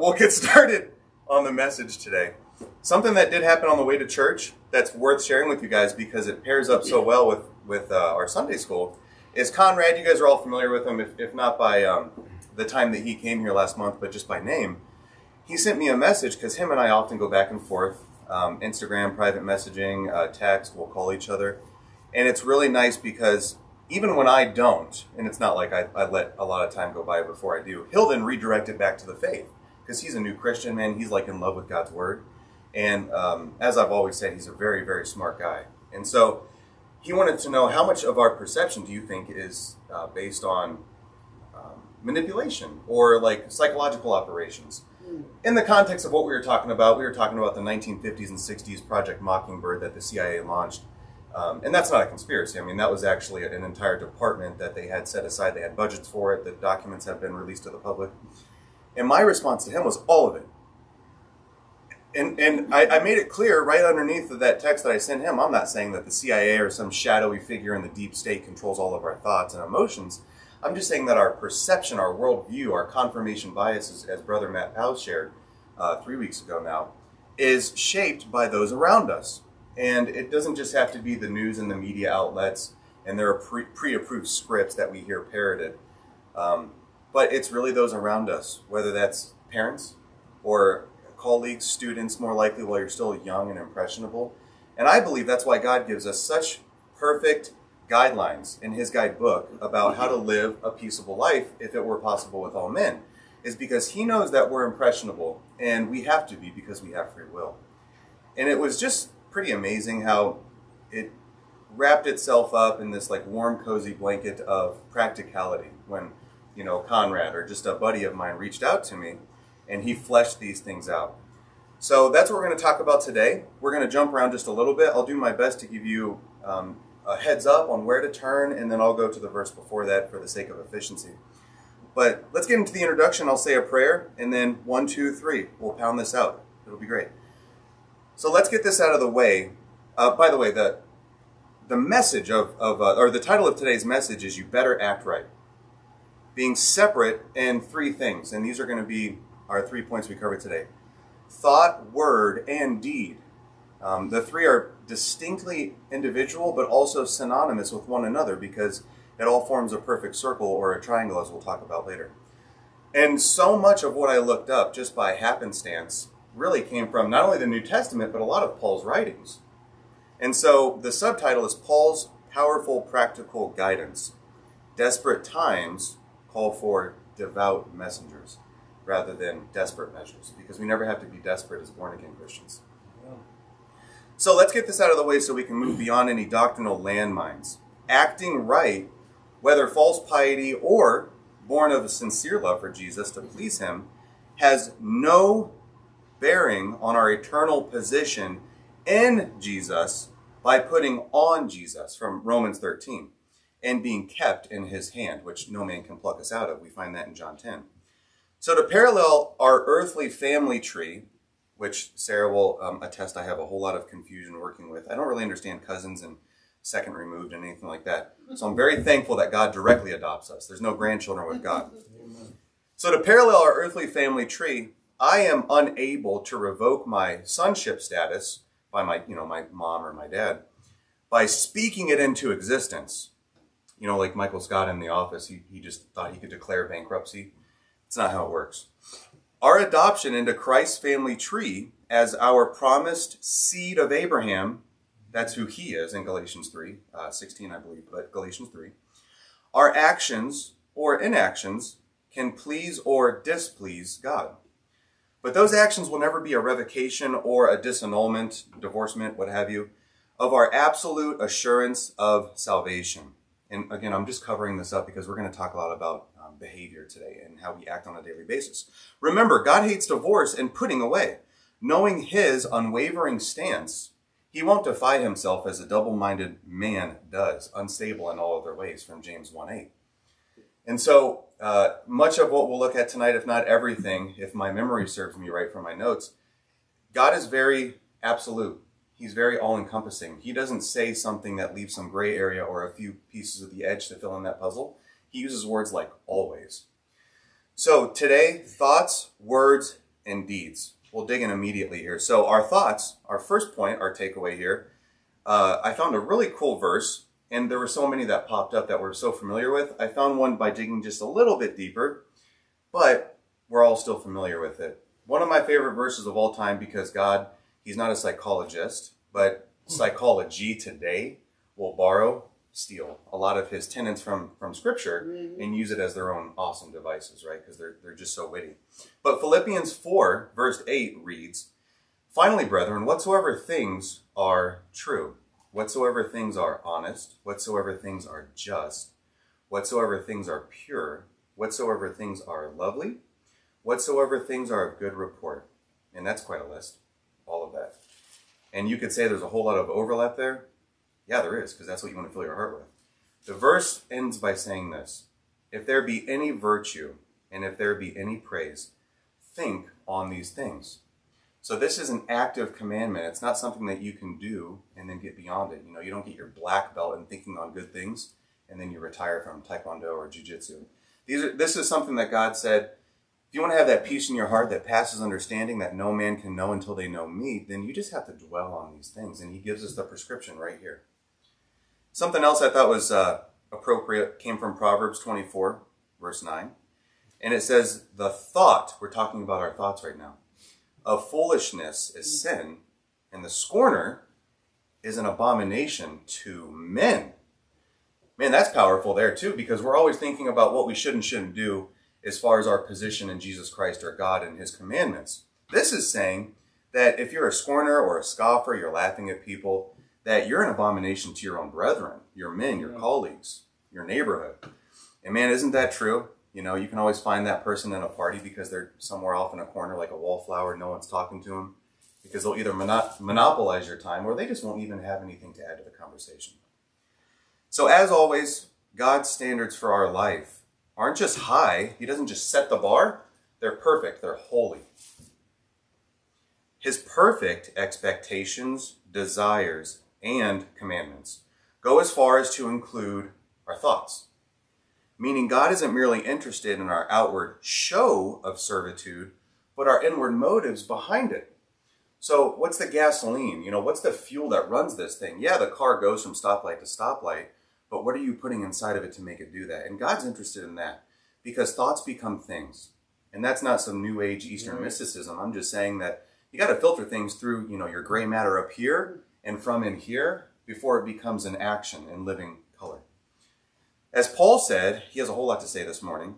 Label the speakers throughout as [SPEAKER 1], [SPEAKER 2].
[SPEAKER 1] we'll get started on the message today. Something that did happen on the way to church that's worth sharing with you guys because it pairs up so well with with uh, our Sunday school is Conrad. You guys are all familiar with him, if, if not by um, the time that he came here last month, but just by name. He sent me a message because him and I often go back and forth um, Instagram, private messaging, uh, text, we'll call each other. And it's really nice because even when I don't, and it's not like I, I let a lot of time go by before I do, he'll then redirect it back to the faith because he's a new Christian, man. He's like in love with God's word. And um, as I've always said, he's a very, very smart guy. And so he wanted to know how much of our perception do you think is uh, based on um, manipulation or like psychological operations? In the context of what we were talking about, we were talking about the 1950s and 60s Project Mockingbird that the CIA launched. Um, and that's not a conspiracy. I mean, that was actually an entire department that they had set aside. They had budgets for it. The documents have been released to the public. And my response to him was all of it. And, and I, I made it clear right underneath of that text that I sent him, I'm not saying that the CIA or some shadowy figure in the deep state controls all of our thoughts and emotions. I'm just saying that our perception, our worldview, our confirmation biases, as Brother Matt Powell shared uh, three weeks ago now, is shaped by those around us. And it doesn't just have to be the news and the media outlets and there are pre approved scripts that we hear parroted. Um, but it's really those around us, whether that's parents or colleagues, students, more likely while you're still young and impressionable. And I believe that's why God gives us such perfect guidelines in his guidebook about how to live a peaceable life if it were possible with all men is because he knows that we're impressionable and we have to be because we have free will. And it was just pretty amazing how it wrapped itself up in this like warm cozy blanket of practicality when you know Conrad or just a buddy of mine reached out to me and he fleshed these things out. So that's what we're going to talk about today. We're going to jump around just a little bit. I'll do my best to give you um, a heads up on where to turn, and then I'll go to the verse before that for the sake of efficiency. But let's get into the introduction. I'll say a prayer, and then one, two, three. We'll pound this out. It'll be great. So let's get this out of the way. Uh, by the way, the the message of, of uh, or the title of today's message is "You Better Act Right." Being separate in three things, and these are going to be our three points we covered today: thought, word, and deed. Um, the three are distinctly individual, but also synonymous with one another because it all forms a perfect circle or a triangle, as we'll talk about later. And so much of what I looked up just by happenstance really came from not only the New Testament, but a lot of Paul's writings. And so the subtitle is Paul's Powerful Practical Guidance. Desperate times call for devout messengers rather than desperate measures, because we never have to be desperate as born again Christians. So let's get this out of the way so we can move beyond any doctrinal landmines. Acting right, whether false piety or born of a sincere love for Jesus to please him, has no bearing on our eternal position in Jesus by putting on Jesus from Romans 13 and being kept in his hand, which no man can pluck us out of. We find that in John 10. So, to parallel our earthly family tree, which Sarah will um, attest I have a whole lot of confusion working with. I don't really understand cousins and second removed and anything like that. So I'm very thankful that God directly adopts us. There's no grandchildren with God. So to parallel our earthly family tree, I am unable to revoke my sonship status by my, you know, my mom or my dad by speaking it into existence. You know, like Michael Scott in the office, he, he just thought he could declare bankruptcy. It's not how it works. Our adoption into Christ's family tree as our promised seed of Abraham, that's who he is in Galatians 3, uh, 16, I believe, but Galatians 3. Our actions or inactions can please or displease God. But those actions will never be a revocation or a disannulment, divorcement, what have you, of our absolute assurance of salvation. And again, I'm just covering this up because we're going to talk a lot about um, behavior today and how we act on a daily basis. Remember, God hates divorce and putting away. Knowing his unwavering stance, he won't defy himself as a double minded man does, unstable in all other ways, from James 1 8. And so, uh, much of what we'll look at tonight, if not everything, if my memory serves me right from my notes, God is very absolute. He's very all encompassing. He doesn't say something that leaves some gray area or a few pieces of the edge to fill in that puzzle. He uses words like always. So today, thoughts, words, and deeds. We'll dig in immediately here. So, our thoughts, our first point, our takeaway here, uh, I found a really cool verse, and there were so many that popped up that we're so familiar with. I found one by digging just a little bit deeper, but we're all still familiar with it. One of my favorite verses of all time because God, He's not a psychologist, but psychology today will borrow steal a lot of his tenets from from scripture mm-hmm. and use it as their own awesome devices right because they're they're just so witty but philippians 4 verse 8 reads finally brethren whatsoever things are true whatsoever things are honest whatsoever things are just whatsoever things are pure whatsoever things are lovely whatsoever things are of good report and that's quite a list all of that and you could say there's a whole lot of overlap there yeah, there is, because that's what you want to fill your heart with. The verse ends by saying this If there be any virtue, and if there be any praise, think on these things. So this is an active commandment. It's not something that you can do and then get beyond it. You know, you don't get your black belt in thinking on good things and then you retire from taekwondo or jiu-jitsu. These are, this is something that God said, if you want to have that peace in your heart that passes understanding that no man can know until they know me, then you just have to dwell on these things. And he gives us the prescription right here. Something else I thought was uh, appropriate came from Proverbs 24, verse 9. And it says, The thought, we're talking about our thoughts right now, of foolishness is sin, and the scorner is an abomination to men. Man, that's powerful there too, because we're always thinking about what we should and shouldn't do as far as our position in Jesus Christ or God and His commandments. This is saying that if you're a scorner or a scoffer, you're laughing at people, that you're an abomination to your own brethren, your men, your colleagues, your neighborhood. And man, isn't that true? You know, you can always find that person in a party because they're somewhere off in a corner like a wallflower, no one's talking to them, because they'll either monopolize your time or they just won't even have anything to add to the conversation. So, as always, God's standards for our life aren't just high, He doesn't just set the bar, they're perfect, they're holy. His perfect expectations, desires, and commandments go as far as to include our thoughts. Meaning, God isn't merely interested in our outward show of servitude, but our inward motives behind it. So, what's the gasoline? You know, what's the fuel that runs this thing? Yeah, the car goes from stoplight to stoplight, but what are you putting inside of it to make it do that? And God's interested in that because thoughts become things. And that's not some new age Eastern mysticism. I'm just saying that you got to filter things through, you know, your gray matter up here and from in here before it becomes an action in living color. As Paul said, he has a whole lot to say this morning.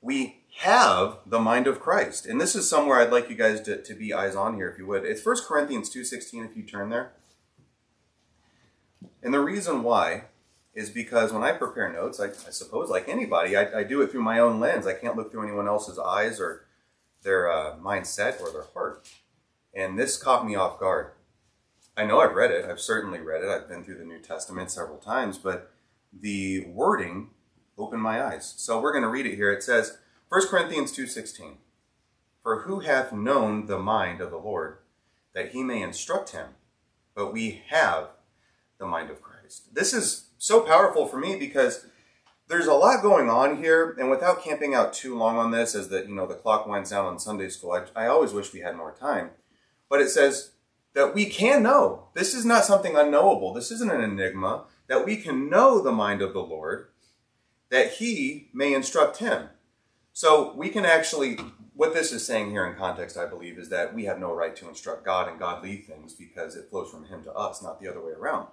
[SPEAKER 1] We have the mind of Christ. And this is somewhere I'd like you guys to, to be eyes on here, if you would. It's 1 Corinthians 2.16, if you turn there. And the reason why is because when I prepare notes, I, I suppose like anybody, I, I, do it through my own lens. I can't look through anyone else's eyes or their uh, mindset or their heart. And this caught me off guard. I know I've read it. I've certainly read it. I've been through the New Testament several times, but the wording opened my eyes. So we're going to read it here. It says, 1 Corinthians 2.16, For who hath known the mind of the Lord, that he may instruct him? But we have the mind of Christ. This is so powerful for me because there's a lot going on here, and without camping out too long on this, as the you know the clock winds down on Sunday school, I, I always wish we had more time. But it says, that we can know. This is not something unknowable. This isn't an enigma. That we can know the mind of the Lord, that He may instruct Him. So we can actually, what this is saying here in context, I believe, is that we have no right to instruct God in godly things because it flows from Him to us, not the other way around.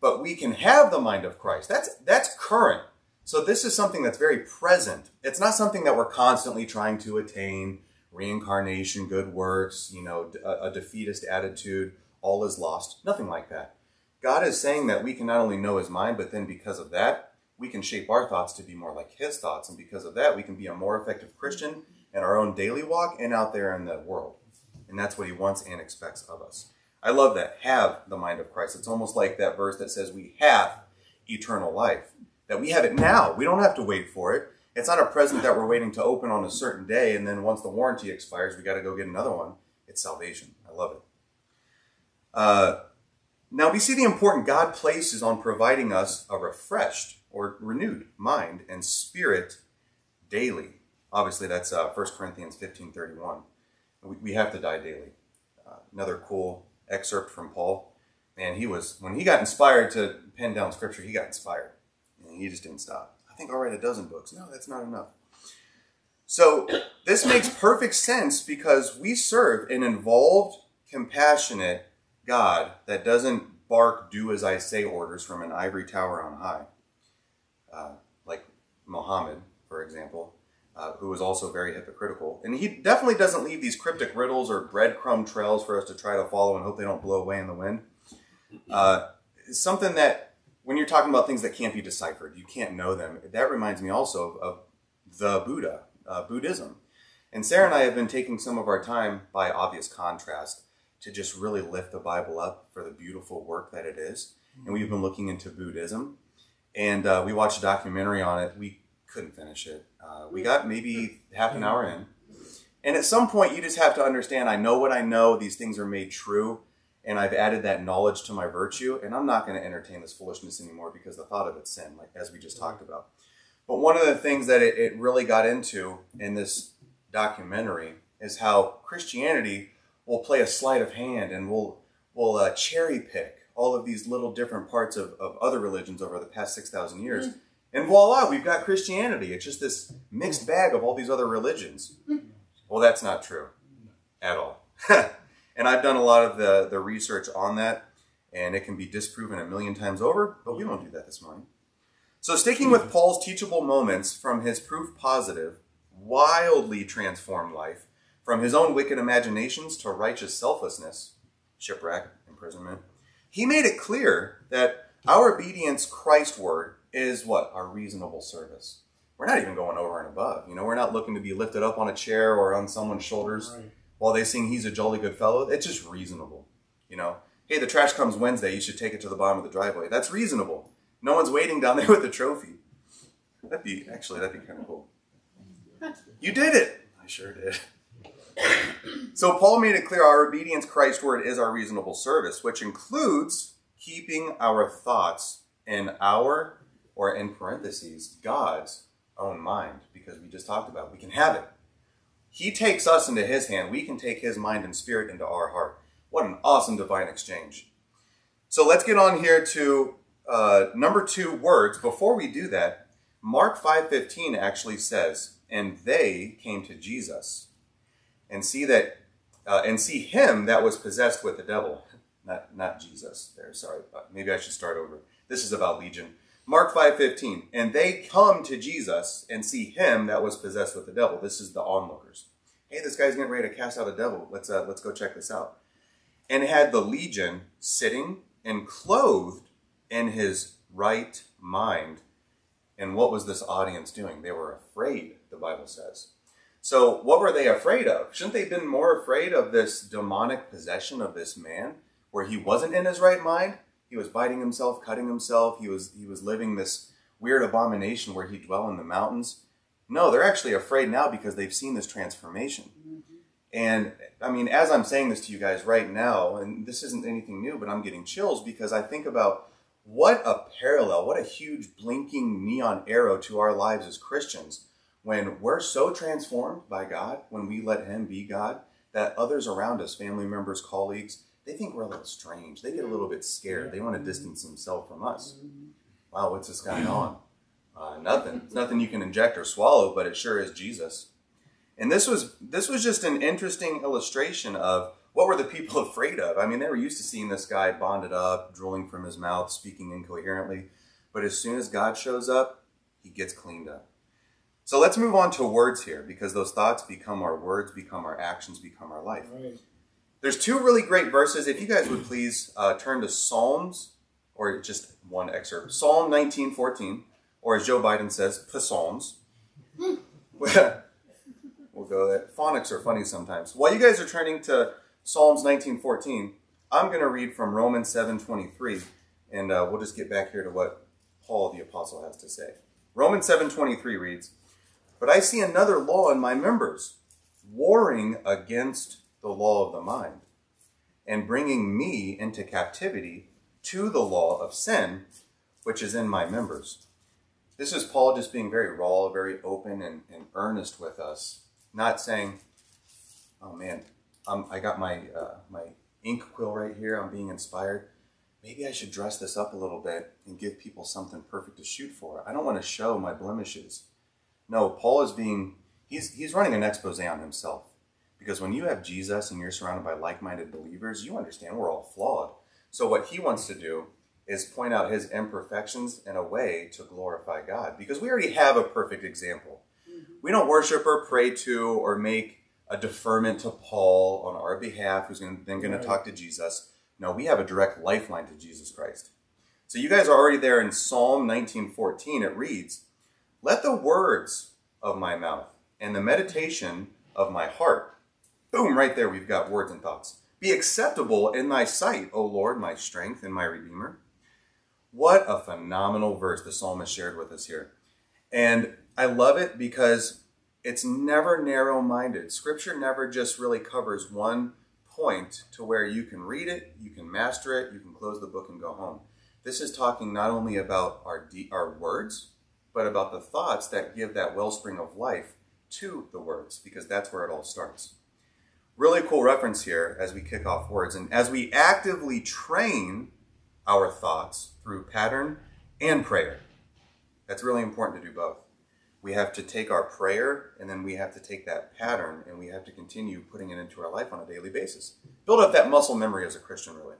[SPEAKER 1] But we can have the mind of Christ. That's that's current. So this is something that's very present. It's not something that we're constantly trying to attain reincarnation, good works, you know, a, a defeatist attitude, all is lost. Nothing like that. God is saying that we can not only know his mind, but then because of that, we can shape our thoughts to be more like his thoughts. And because of that, we can be a more effective Christian in our own daily walk and out there in the world. And that's what he wants and expects of us. I love that. Have the mind of Christ. It's almost like that verse that says we have eternal life. That we have it now. We don't have to wait for it. It's not a present that we're waiting to open on a certain day, and then once the warranty expires, we got to go get another one. It's salvation. I love it. Uh, now we see the important God places on providing us a refreshed or renewed mind and spirit daily. Obviously, that's uh, 1 Corinthians 15 31. We, we have to die daily. Uh, another cool excerpt from Paul. And he was, when he got inspired to pen down scripture, he got inspired. And he just didn't stop. I think I'll write a dozen books. No, that's not enough. So this makes perfect sense because we serve an involved, compassionate God that doesn't bark, do as I say orders from an ivory tower on high. Uh, like Muhammad, for example, uh, who was also very hypocritical. And he definitely doesn't leave these cryptic riddles or breadcrumb trails for us to try to follow and hope they don't blow away in the wind. Uh, something that, when you're talking about things that can't be deciphered, you can't know them, that reminds me also of, of the Buddha, uh, Buddhism. And Sarah and I have been taking some of our time, by obvious contrast, to just really lift the Bible up for the beautiful work that it is. And we've been looking into Buddhism. And uh, we watched a documentary on it. We couldn't finish it. Uh, we got maybe half an hour in. And at some point, you just have to understand I know what I know. These things are made true. And I've added that knowledge to my virtue. And I'm not going to entertain this foolishness anymore because the thought of it's sin, like as we just talked about. But one of the things that it, it really got into in this documentary is how Christianity will play a sleight of hand and will will uh, cherry pick all of these little different parts of, of other religions over the past 6,000 years. Mm. And voila, we've got Christianity. It's just this mixed bag of all these other religions. Well, that's not true at all. and I've done a lot of the, the research on that, and it can be disproven a million times over, but we won't do that this morning. So, sticking with Paul's teachable moments from his proof positive, wildly transformed life, from his own wicked imaginations to righteous selflessness, shipwreck, imprisonment, he made it clear that our obedience Christward is what? Our reasonable service. We're not even going over and above. You know, we're not looking to be lifted up on a chair or on someone's shoulders right. while they sing He's a Jolly Good Fellow. It's just reasonable. You know, hey, the trash comes Wednesday. You should take it to the bottom of the driveway. That's reasonable. No one's waiting down there with the trophy. That'd be, actually, that'd be kind of cool. You did it. I sure did. so Paul made it clear our obedience Christward is our reasonable service, which includes keeping our thoughts in our, or in parentheses, God's own mind, because we just talked about it. we can have it. He takes us into his hand. We can take his mind and spirit into our heart. What an awesome divine exchange. So let's get on here to uh, number two words. Before we do that, Mark 5.15 actually says, and they came to Jesus and see that uh, and see him that was possessed with the devil not not jesus there sorry maybe i should start over this is about legion mark 5.15 and they come to jesus and see him that was possessed with the devil. This is the onlookers. Hey this guy's getting ready to cast out a devil. Let's uh, let's go check this out. And had the legion sitting and clothed in his right mind. And what was this audience doing? They were afraid the bible says. So, what were they afraid of? Shouldn't they have been more afraid of this demonic possession of this man, where he wasn't in his right mind? He was biting himself, cutting himself. He was he was living this weird abomination where he dwelt in the mountains. No, they're actually afraid now because they've seen this transformation. Mm-hmm. And I mean, as I'm saying this to you guys right now, and this isn't anything new, but I'm getting chills because I think about what a parallel, what a huge blinking neon arrow to our lives as Christians when we're so transformed by God, when we let Him be God, that others around us, family members, colleagues, they think we're a little strange. They get a little bit scared. They want to distance themselves from us. Wow, what's this guy on? Uh, nothing. It's nothing you can inject or swallow, but it sure is Jesus. And this was this was just an interesting illustration of what were the people afraid of. I mean, they were used to seeing this guy bonded up, drooling from his mouth, speaking incoherently. But as soon as God shows up, he gets cleaned up. So let's move on to words here because those thoughts become our words, become our actions, become our life. Right. There's two really great verses. If you guys would please uh, turn to Psalms, or just one excerpt, Psalm 19:14, or as Joe Biden says, Psalms. we'll go that. Phonics are funny sometimes. While you guys are turning to Psalms 19:14, I'm going to read from Romans 7:23, and uh, we'll just get back here to what Paul the apostle has to say. Romans 7:23 reads. But I see another law in my members, warring against the law of the mind, and bringing me into captivity to the law of sin, which is in my members. This is Paul just being very raw, very open, and, and earnest with us, not saying, "Oh man, I got my uh, my ink quill right here. I'm being inspired. Maybe I should dress this up a little bit and give people something perfect to shoot for. I don't want to show my blemishes." No, Paul is being he's he's running an expose on himself because when you have Jesus and you're surrounded by like-minded believers, you understand we're all flawed. So what he wants to do is point out his imperfections in a way to glorify God because we already have a perfect example. Mm-hmm. We don't worship or pray to or make a deferment to Paul on our behalf, who's then going right. to talk to Jesus. No, we have a direct lifeline to Jesus Christ. So you guys are already there in Psalm 19:14. It reads, "Let the words of my mouth and the meditation of my heart." Boom, right there we've got words and thoughts. Be acceptable in thy sight, O Lord, my strength and my redeemer. What a phenomenal verse the psalmist shared with us here. And I love it because it's never narrow minded. Scripture never just really covers one point to where you can read it, you can master it, you can close the book and go home. This is talking not only about our, de- our words, but about the thoughts that give that wellspring of life to the words, because that's where it all starts. Really cool reference here as we kick off words. And as we actively train our thoughts through pattern and prayer. That's really important to do both. We have to take our prayer and then we have to take that pattern and we have to continue putting it into our life on a daily basis. Build up that muscle memory as a Christian, really.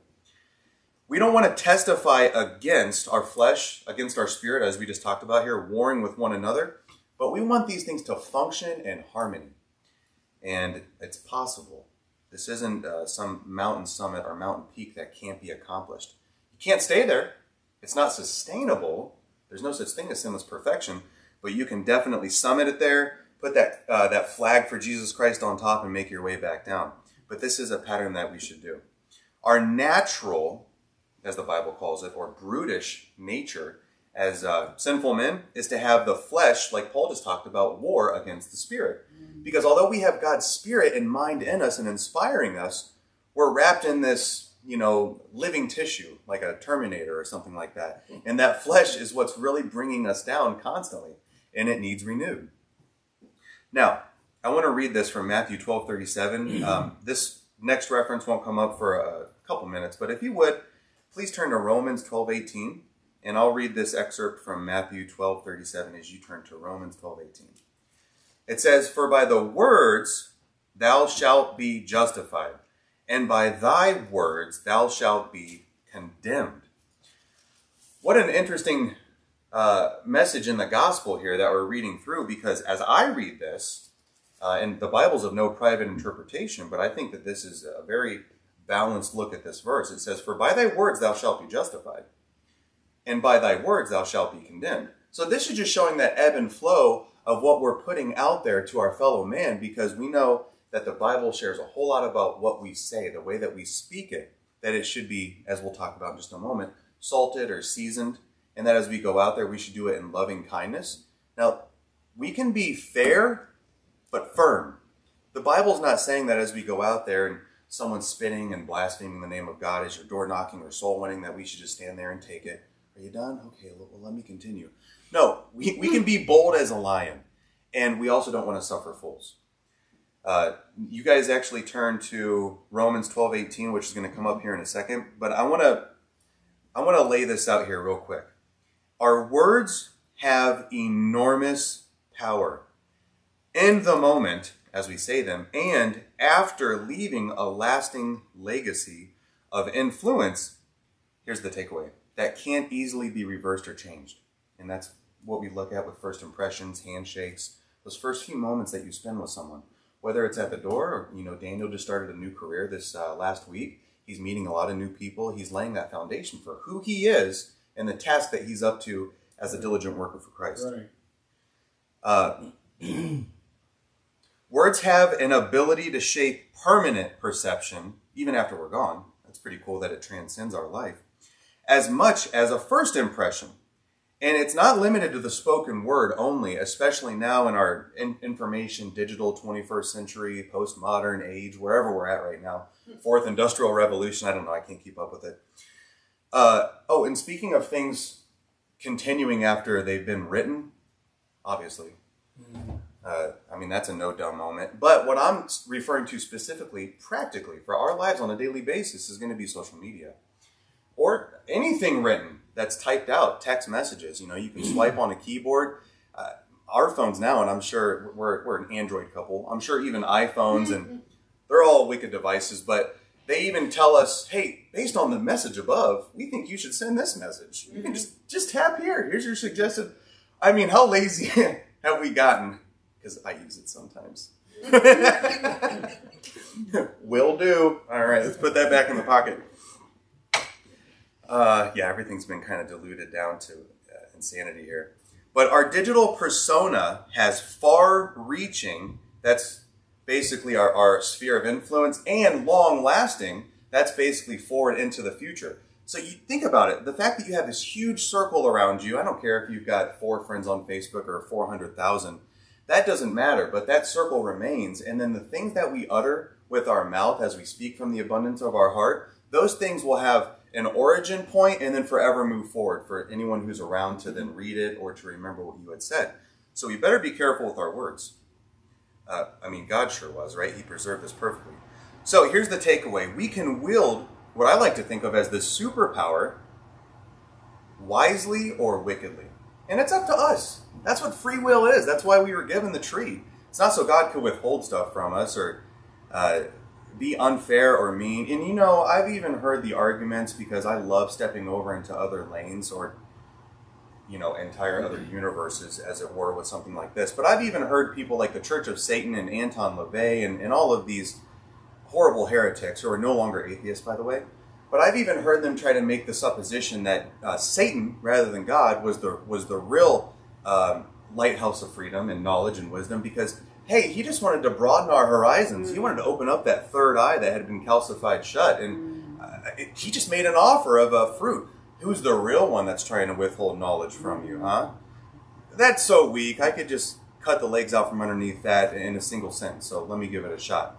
[SPEAKER 1] We don't want to testify against our flesh, against our spirit, as we just talked about here, warring with one another, but we want these things to function in harmony. And it's possible. This isn't uh, some mountain summit or mountain peak that can't be accomplished You can't stay there. It's not sustainable. There's no such thing as sinless perfection, but you can definitely summit it there, put that uh, that flag for Jesus Christ on top, and make your way back down. But this is a pattern that we should do. Our natural, as the Bible calls it, or brutish nature as uh, sinful men is to have the flesh, like Paul just talked about, war against the spirit. Because although we have God's spirit and mind in us and inspiring us, we're wrapped in this you know, living tissue, like a Terminator or something like that. And that flesh is what's really bringing us down constantly, and it needs renewed. Now, I want to read this from Matthew 12 37. Um, this next reference won't come up for a couple minutes, but if you would, please turn to Romans 12 18, and I'll read this excerpt from Matthew 12 37 as you turn to Romans 12 18. It says, For by the words thou shalt be justified and by thy words thou shalt be condemned. What an interesting uh, message in the gospel here that we're reading through, because as I read this, uh, and the Bible's of no private interpretation, but I think that this is a very balanced look at this verse. It says, For by thy words thou shalt be justified, and by thy words thou shalt be condemned. So this is just showing that ebb and flow of what we're putting out there to our fellow man, because we know that the Bible shares a whole lot about what we say, the way that we speak it, that it should be, as we'll talk about in just a moment, salted or seasoned, and that as we go out there, we should do it in loving kindness. Now, we can be fair, but firm. The Bible's not saying that as we go out there and someone's spitting and blaspheming the name of God as you're door knocking or soul winning, that we should just stand there and take it. Are you done? Okay, well, let me continue. No, we, we can be bold as a lion, and we also don't want to suffer fools. Uh, you guys actually turn to Romans 12, 18, which is going to come up here in a second. But I want to I want to lay this out here real quick. Our words have enormous power in the moment as we say them, and after leaving a lasting legacy of influence. Here's the takeaway that can't easily be reversed or changed. And that's what we look at with first impressions, handshakes, those first few moments that you spend with someone whether it's at the door or, you know, Daniel just started a new career this uh, last week. He's meeting a lot of new people. He's laying that foundation for who he is and the task that he's up to as a diligent worker for Christ. Right. Uh, words have an ability to shape permanent perception even after we're gone. That's pretty cool that it transcends our life. As much as a first impression and it's not limited to the spoken word only, especially now in our in- information, digital 21st century, postmodern age, wherever we're at right now. Fourth industrial revolution. I don't know. I can't keep up with it. Uh, oh, and speaking of things continuing after they've been written, obviously. Uh, I mean, that's a no dumb moment. But what I'm referring to specifically, practically, for our lives on a daily basis, is going to be social media. Or anything written that's typed out, text messages. You know, you can swipe on a keyboard. Uh, our phones now, and I'm sure we're, we're an Android couple, I'm sure even iPhones, and they're all wicked devices, but they even tell us, hey, based on the message above, we think you should send this message. You can just, just tap here. Here's your suggested. I mean, how lazy have we gotten? Because I use it sometimes. Will do. All right, let's put that back in the pocket. Uh, yeah, everything's been kind of diluted down to uh, insanity here. But our digital persona has far reaching, that's basically our, our sphere of influence, and long lasting, that's basically forward into the future. So you think about it, the fact that you have this huge circle around you, I don't care if you've got four friends on Facebook or 400,000, that doesn't matter, but that circle remains. And then the things that we utter with our mouth as we speak from the abundance of our heart, those things will have an origin point and then forever move forward for anyone who's around to then read it or to remember what you had said. So we better be careful with our words. Uh, I mean, God sure was, right? He preserved this perfectly. So here's the takeaway we can wield what I like to think of as the superpower wisely or wickedly. And it's up to us. That's what free will is. That's why we were given the tree. It's not so God could withhold stuff from us or uh, be unfair or mean. And you know, I've even heard the arguments because I love stepping over into other lanes or, you know, entire other universes, as it were, with something like this. But I've even heard people like the Church of Satan and Anton LaVey and, and all of these horrible heretics who are no longer atheists, by the way. But I've even heard them try to make the supposition that uh, Satan, rather than God, was the was the real um, lighthouse of freedom and knowledge and wisdom because hey, he just wanted to broaden our horizons. He wanted to open up that third eye that had been calcified shut, and uh, it, he just made an offer of a fruit. Who's the real one that's trying to withhold knowledge from you, huh? That's so weak. I could just cut the legs out from underneath that in a single sentence. So let me give it a shot.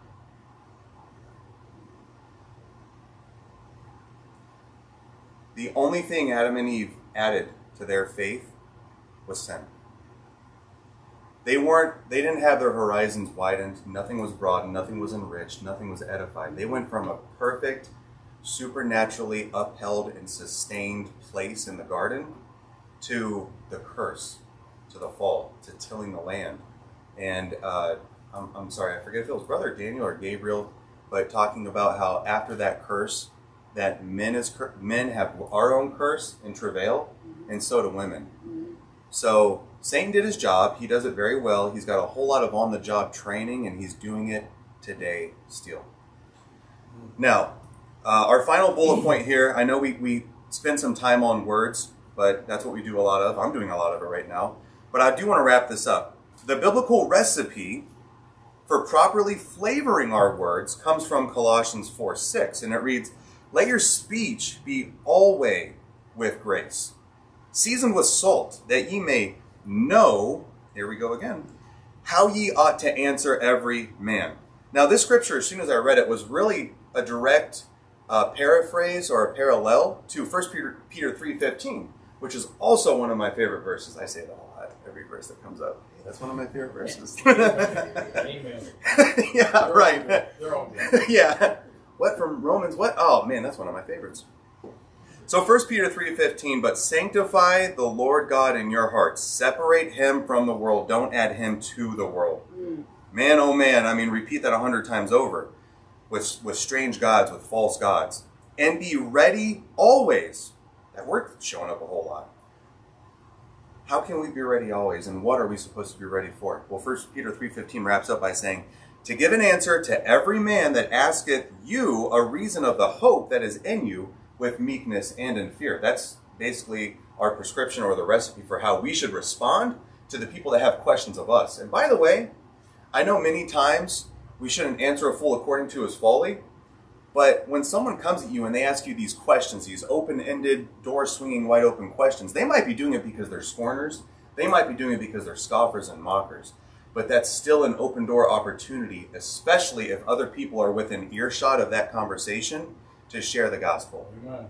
[SPEAKER 1] The only thing Adam and Eve added to their faith was sin. They weren't they didn't have their horizons widened, nothing was broadened, nothing was enriched, nothing was edified. They went from a perfect, supernaturally upheld and sustained place in the garden to the curse, to the fall, to tilling the land. And uh, I'm, I'm sorry, I forget if it was Brother Daniel or Gabriel, but talking about how after that curse, that men is men have our own curse and travail, and so do women. So Satan did his job. He does it very well. He's got a whole lot of on the job training, and he's doing it today still. Now, uh, our final bullet point here. I know we we spend some time on words, but that's what we do a lot of. I'm doing a lot of it right now. But I do want to wrap this up. The biblical recipe for properly flavoring our words comes from Colossians 4 6, and it reads, let your speech be always with grace, seasoned with salt, that ye may know, here we go again, how ye ought to answer every man. Now, this scripture, as soon as I read it, was really a direct uh, paraphrase or a parallel to 1 Peter, Peter 3.15, which is also one of my favorite verses. I say that a lot, every verse that comes up. That's one of my favorite verses. Yeah, right.
[SPEAKER 2] all good. They're all good.
[SPEAKER 1] yeah. What from Romans? What? Oh man, that's one of my favorites. So 1 Peter 3:15, but sanctify the Lord God in your hearts. Separate him from the world. Don't add him to the world. Hmm. Man, oh man, I mean repeat that a hundred times over. With with strange gods, with false gods. And be ready always. That word's showing up a whole lot. How can we be ready always? And what are we supposed to be ready for? Well, 1 Peter 3:15 wraps up by saying, to give an answer to every man that asketh you a reason of the hope that is in you with meekness and in fear. That's basically our prescription or the recipe for how we should respond to the people that have questions of us. And by the way, I know many times we shouldn't answer a fool according to his folly, but when someone comes at you and they ask you these questions, these open ended, door swinging, wide open questions, they might be doing it because they're scorners. They might be doing it because they're scoffers and mockers but that's still an open door opportunity, especially if other people are within earshot of that conversation to share the gospel.
[SPEAKER 2] Amen.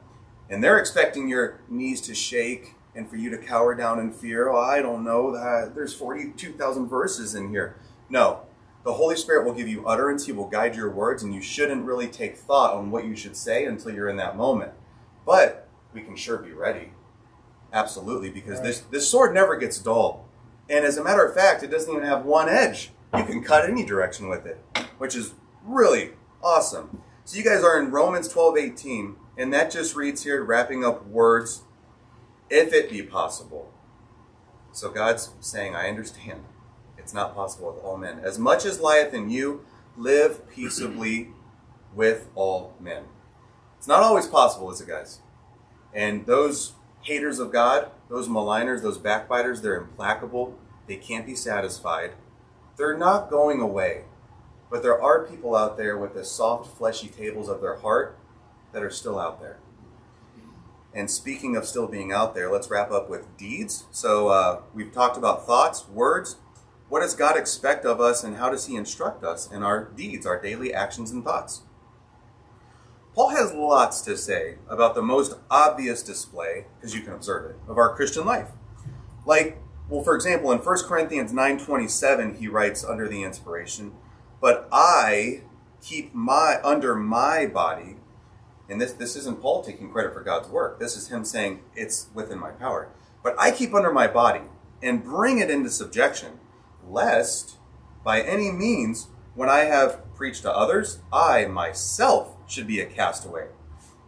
[SPEAKER 1] And they're expecting your knees to shake and for you to cower down in fear. Oh, I don't know that there's 42,000 verses in here. No. The Holy Spirit will give you utterance, He will guide your words, and you shouldn't really take thought on what you should say until you're in that moment. But we can sure be ready. Absolutely, because right. this, this sword never gets dull. And as a matter of fact, it doesn't even have one edge. You can cut any direction with it, which is really awesome. So you guys are in Romans 12 18, and that just reads here, wrapping up words, if it be possible. So God's saying, I understand. It's not possible with all men. As much as lieth in you, live peaceably with all men. It's not always possible, is it, guys? And those haters of God, those maligners, those backbiters, they're implacable. They can't be satisfied. They're not going away. But there are people out there with the soft, fleshy tables of their heart that are still out there. And speaking of still being out there, let's wrap up with deeds. So uh, we've talked about thoughts, words. What does God expect of us, and how does He instruct us in our deeds, our daily actions and thoughts? Paul has lots to say about the most obvious display, because you can observe it, of our Christian life. Like, well, for example, in 1 Corinthians 9.27, he writes under the inspiration, But I keep my under my body, and this, this isn't Paul taking credit for God's work. This is him saying, it's within my power. But I keep under my body and bring it into subjection, lest by any means, when I have preached to others, I myself should be a castaway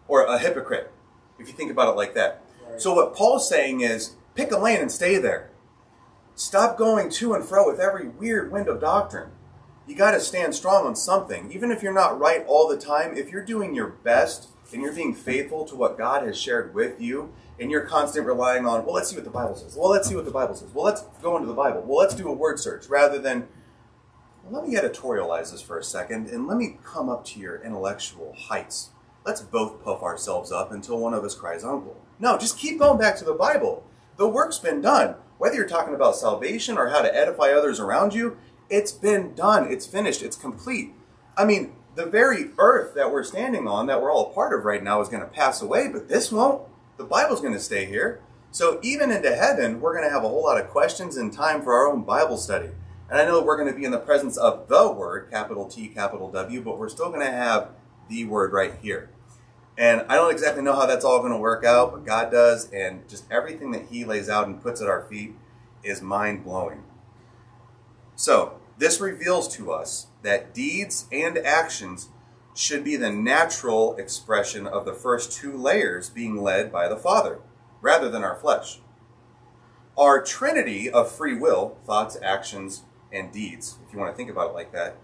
[SPEAKER 1] or a hypocrite, if you think about it like that. Right. So, what Paul's saying is pick a lane and stay there. Stop going to and fro with every weird wind of doctrine. You got to stand strong on something. Even if you're not right all the time, if you're doing your best and you're being faithful to what God has shared with you, and you're constantly relying on, well, let's see what the Bible says. Well, let's see what the Bible says. Well, let's go into the Bible. Well, let's do a word search rather than let me editorialize this for a second and let me come up to your intellectual heights. Let's both puff ourselves up until one of us cries uncle. No, just keep going back to the Bible. The work's been done. Whether you're talking about salvation or how to edify others around you, it's been done. It's finished. It's complete. I mean, the very earth that we're standing on, that we're all a part of right now, is going to pass away, but this won't. The Bible's going to stay here. So even into heaven, we're going to have a whole lot of questions and time for our own Bible study. And I know we're going to be in the presence of the word, capital T, capital W, but we're still going to have the word right here. And I don't exactly know how that's all going to work out, but God does. And just everything that He lays out and puts at our feet is mind blowing. So, this reveals to us that deeds and actions should be the natural expression of the first two layers being led by the Father, rather than our flesh. Our trinity of free will, thoughts, actions, and deeds, if you want to think about it like that,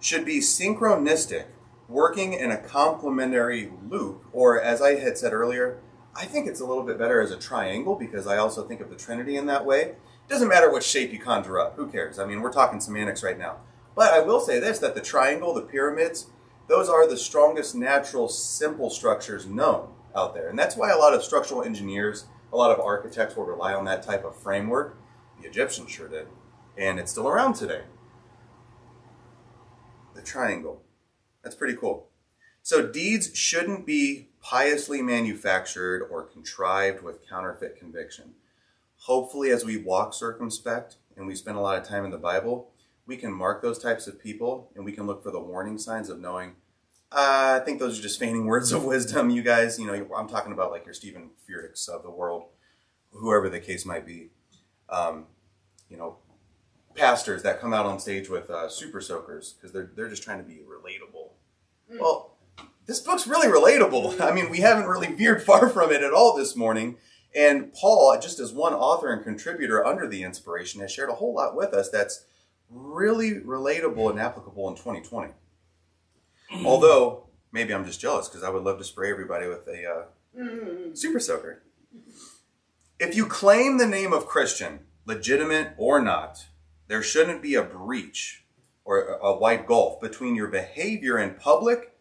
[SPEAKER 1] should be synchronistic, working in a complementary loop, or as I had said earlier, I think it's a little bit better as a triangle because I also think of the Trinity in that way. It doesn't matter what shape you conjure up, who cares? I mean, we're talking semantics right now. But I will say this that the triangle, the pyramids, those are the strongest natural simple structures known out there. And that's why a lot of structural engineers, a lot of architects will rely on that type of framework. The Egyptians sure did and it's still around today. The triangle. That's pretty cool. So deeds shouldn't be piously manufactured or contrived with counterfeit conviction. Hopefully, as we walk circumspect and we spend a lot of time in the Bible, we can mark those types of people and we can look for the warning signs of knowing, uh, I think those are just feigning words of wisdom, you guys. You know, I'm talking about like your Steven Furticks of the world, whoever the case might be. Um, you know, pastors that come out on stage with uh, super soakers because they're they're just trying to be relatable. Mm. Well, this book's really relatable. I mean, we haven't really veered far from it at all this morning. And Paul, just as one author and contributor under the inspiration, has shared a whole lot with us that's really relatable and applicable in 2020. Although, maybe I'm just jealous because I would love to spray everybody with a uh, mm. super soaker. If you claim the name of Christian, legitimate or not, there shouldn't be a breach or a wide gulf between your behavior in public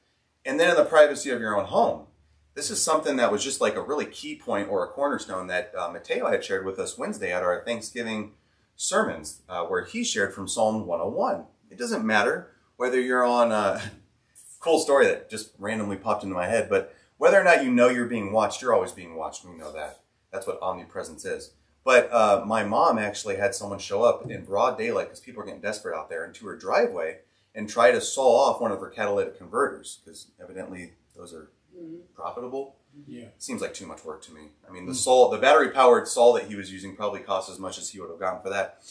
[SPEAKER 1] and then in the privacy of your own home. This is something that was just like a really key point or a cornerstone that uh, Mateo had shared with us Wednesday at our Thanksgiving sermons, uh, where he shared from Psalm 101. It doesn't matter whether you're on a cool story that just randomly popped into my head, but whether or not you know you're being watched, you're always being watched. We know that. That's what omnipresence is. But uh, my mom actually had someone show up in broad daylight because people are getting desperate out there into her driveway and try to saw off one of her catalytic converters because evidently those are mm-hmm. profitable.
[SPEAKER 2] Yeah.
[SPEAKER 1] Seems like too much work to me. I mean, the mm. saw, the battery powered saw that he was using probably cost as much as he would have gotten for that.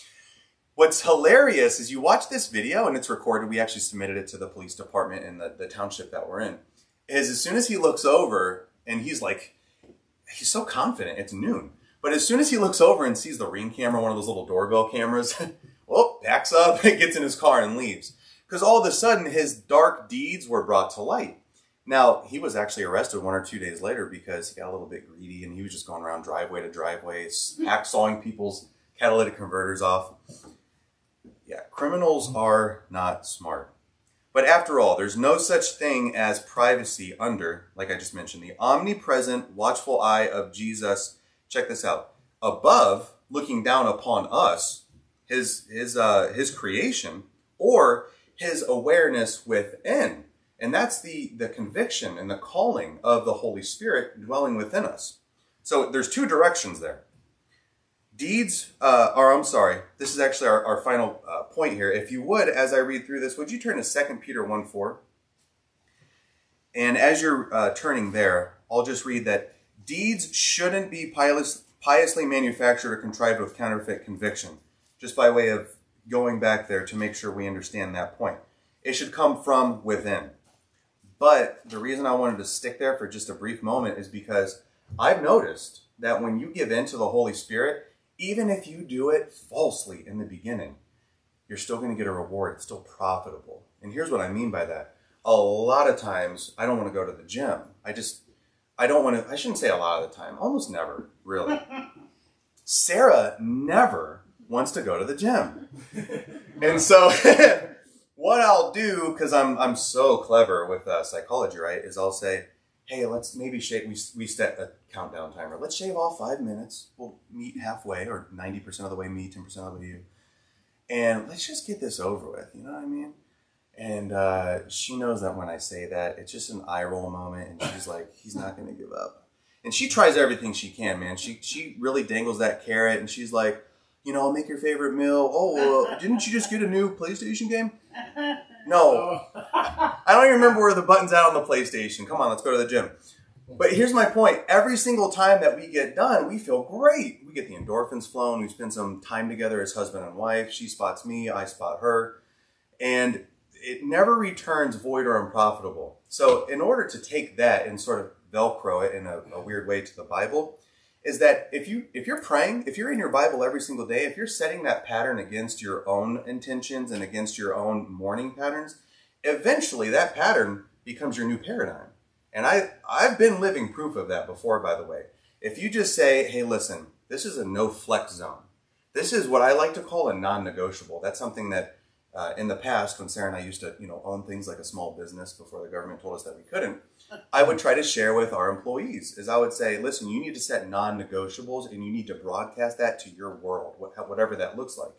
[SPEAKER 1] What's hilarious is you watch this video and it's recorded. We actually submitted it to the police department in the, the township that we're in. Is as soon as he looks over and he's like, he's so confident. It's noon. But as soon as he looks over and sees the ring camera, one of those little doorbell cameras, well, oh, backs up, gets in his car and leaves. Because all of a sudden his dark deeds were brought to light. Now, he was actually arrested one or two days later because he got a little bit greedy and he was just going around driveway to driveway, hacksawing people's catalytic converters off. Yeah, criminals are not smart. But after all, there's no such thing as privacy under, like I just mentioned, the omnipresent, watchful eye of Jesus. Check this out. Above, looking down upon us, his his uh, his creation, or his awareness within. And that's the, the conviction and the calling of the Holy Spirit dwelling within us. So there's two directions there. Deeds, uh, or I'm sorry, this is actually our, our final uh, point here. If you would, as I read through this, would you turn to 2 Peter 1 4? And as you're uh, turning there, I'll just read that deeds shouldn't be pious, piously manufactured or contrived with counterfeit conviction, just by way of going back there to make sure we understand that point. It should come from within. But the reason I wanted to stick there for just a brief moment is because I've noticed that when you give in to the Holy Spirit, even if you do it falsely in the beginning, you're still going to get a reward. It's still profitable. And here's what I mean by that. A lot of times, I don't want to go to the gym. I just, I don't want to, I shouldn't say a lot of the time, almost never, really. Sarah never wants to go to the gym. And so, what I'll do, because I'm, I'm so clever with uh, psychology, right, is I'll say, hey, let's maybe shave, we, we set a countdown timer. Let's shave off five minutes. We'll meet halfway or 90% of the way me, 10% of the way you. And let's just get this over with. You know what I mean? And uh, she knows that when I say that, it's just an eye roll moment. And she's like, he's not going to give up. And she tries everything she can, man. She, she really dangles that carrot and she's like, you know, make your favorite meal. Oh, well, uh, didn't you just get a new PlayStation game? No, oh. I don't even remember where the button's at on the PlayStation. Come on, let's go to the gym. But here's my point. Every single time that we get done, we feel great. We get the endorphins flowing. We spend some time together as husband and wife. She spots me, I spot her. And it never returns void or unprofitable. So, in order to take that and sort of velcro it in a, a weird way to the Bible, is that if you if you're praying, if you're in your Bible every single day, if you're setting that pattern against your own intentions and against your own morning patterns, eventually that pattern becomes your new paradigm. And I I've been living proof of that before, by the way. If you just say, "Hey, listen, this is a no flex zone. This is what I like to call a non-negotiable." That's something that uh, in the past, when Sarah and I used to, you know, own things like a small business before the government told us that we couldn't, I would try to share with our employees. Is I would say, listen, you need to set non-negotiables, and you need to broadcast that to your world, whatever that looks like,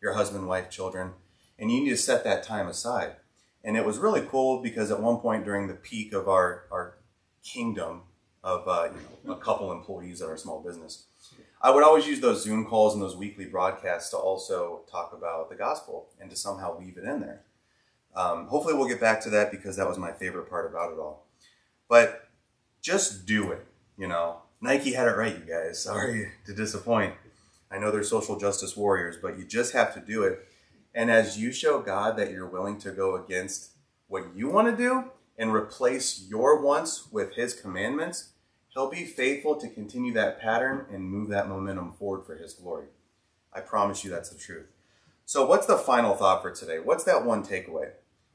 [SPEAKER 1] your husband, wife, children, and you need to set that time aside. And it was really cool because at one point during the peak of our our kingdom of uh, you know a couple employees at our small business, I would always use those Zoom calls and those weekly broadcasts to also talk about the gospel and to somehow weave it in there. Um, hopefully, we'll get back to that because that was my favorite part about it all. But just do it. You know, Nike had it right, you guys. Sorry to disappoint. I know they're social justice warriors, but you just have to do it. And as you show God that you're willing to go against what you want to do and replace your wants with His commandments, He'll be faithful to continue that pattern and move that momentum forward for His glory. I promise you that's the truth. So, what's the final thought for today? What's that one takeaway?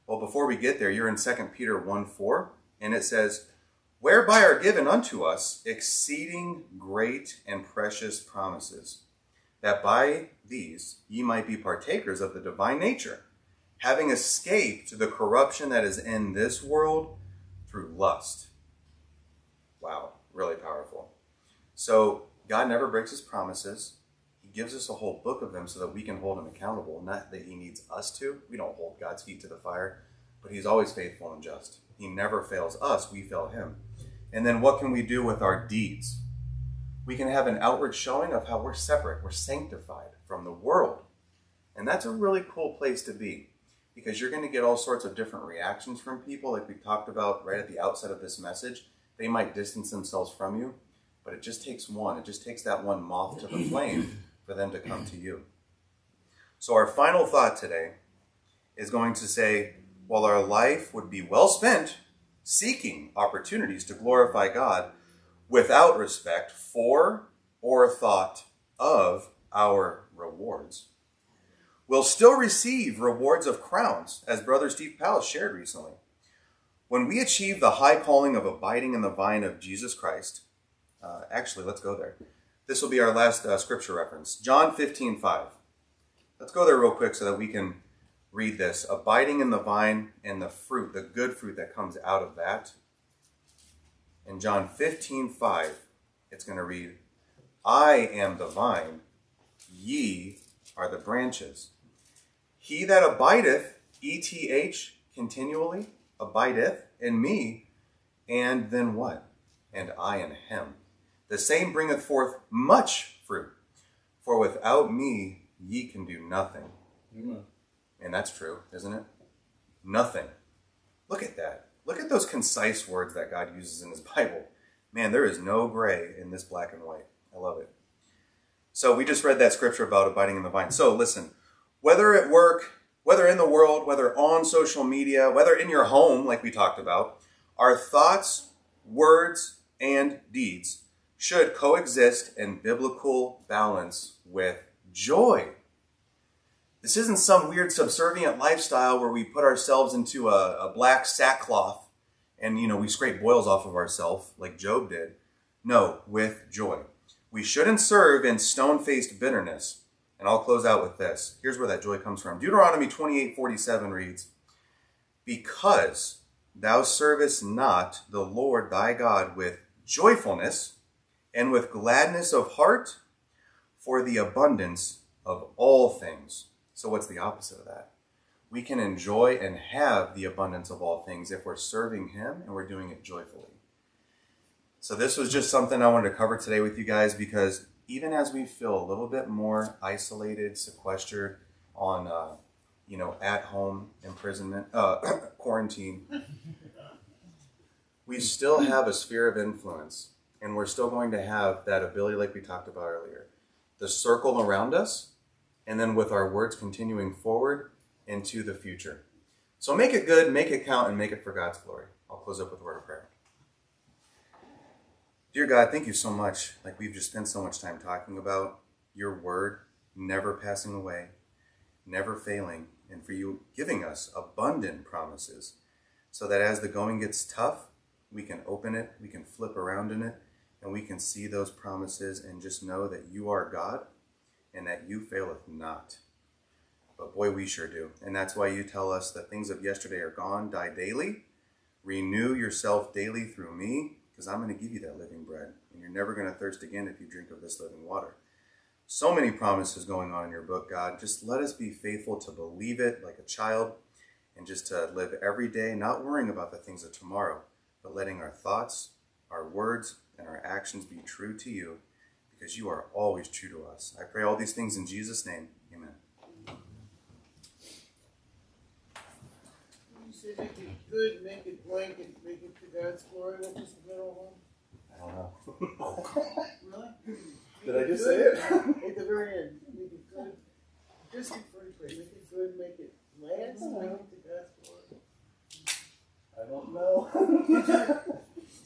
[SPEAKER 1] Well, before we get there, you're in 2 Peter 1 4, and it says, Whereby are given unto us exceeding great and precious promises, that by these ye might be partakers of the divine nature, having escaped the corruption that is in this world through lust. Wow really powerful. So God never breaks his promises. He gives us a whole book of them so that we can hold him accountable, not that he needs us to. We don't hold God's feet to the fire, but he's always faithful and just. He never fails us, we fail him. And then what can we do with our deeds? We can have an outward showing of how we're separate, we're sanctified from the world. And that's a really cool place to be because you're going to get all sorts of different reactions from people, like we talked about right at the outset of this message. They might distance themselves from you, but it just takes one. It just takes that one moth to the flame for them to come to you. So, our final thought today is going to say while our life would be well spent seeking opportunities to glorify God without respect for or thought of our rewards, we'll still receive rewards of crowns, as Brother Steve Powell shared recently. When we achieve the high calling of abiding in the vine of Jesus Christ, uh, actually, let's go there. This will be our last uh, scripture reference John 15 5. Let's go there real quick so that we can read this abiding in the vine and the fruit, the good fruit that comes out of that. In John 15 5, it's going to read, I am the vine, ye are the branches. He that abideth, ETH, continually, abideth in me, and then what? And I in him. The same bringeth forth much fruit. For without me ye can do nothing.
[SPEAKER 2] Amen.
[SPEAKER 1] And that's true, isn't it? Nothing. Look at that. Look at those concise words that God uses in his Bible. Man, there is no gray in this black and white. I love it. So we just read that scripture about abiding in the vine. So listen, whether at work, whether in the world, whether on social media, whether in your home, like we talked about, our thoughts, words, and deeds should coexist in biblical balance with joy. This isn't some weird subservient lifestyle where we put ourselves into a, a black sackcloth and you know we scrape boils off of ourselves like Job did. No, with joy. We shouldn't serve in stone-faced bitterness. And I'll close out with this. Here's where that joy comes from. Deuteronomy 28:47 reads, "Because thou servest not the Lord thy God with joyfulness and with gladness of heart for the abundance of all things." So what's the opposite of that? We can enjoy and have the abundance of all things if we're serving him and we're doing it joyfully. So this was just something I wanted to cover today with you guys because even as we feel a little bit more isolated, sequestered on, uh, you know, at home imprisonment, uh, quarantine, we still have a sphere of influence and we're still going to have that ability, like we talked about earlier, the circle around us, and then with our words continuing forward into the future. So make it good, make it count, and make it for God's glory. I'll close up with a word of prayer. Dear God, thank you so much. Like we've just spent so much time talking about your word never passing away, never failing, and for you giving us abundant promises so that as the going gets tough, we can open it, we can flip around in it, and we can see those promises and just know that you are God and that you faileth not. But boy, we sure do. And that's why you tell us that things of yesterday are gone, die daily. Renew yourself daily through me, because I'm going to give you that living bread. And you're never going to thirst again if you drink of this living water. So many promises going on in your book, God. Just let us be faithful to believe it like a child and just to live every day, not worrying about the things of tomorrow, but letting our thoughts, our words, and our actions be true to you because you are always true to us. I pray all these things in Jesus' name. Amen.
[SPEAKER 2] You say make it good, make it blank, and make it to God's glory. What was the middle
[SPEAKER 1] I don't know.
[SPEAKER 2] Really?
[SPEAKER 1] Did I just say it?
[SPEAKER 2] At the very end, make it good. Just before you pray, make it good, make it last, make it to God's glory.
[SPEAKER 1] I don't know.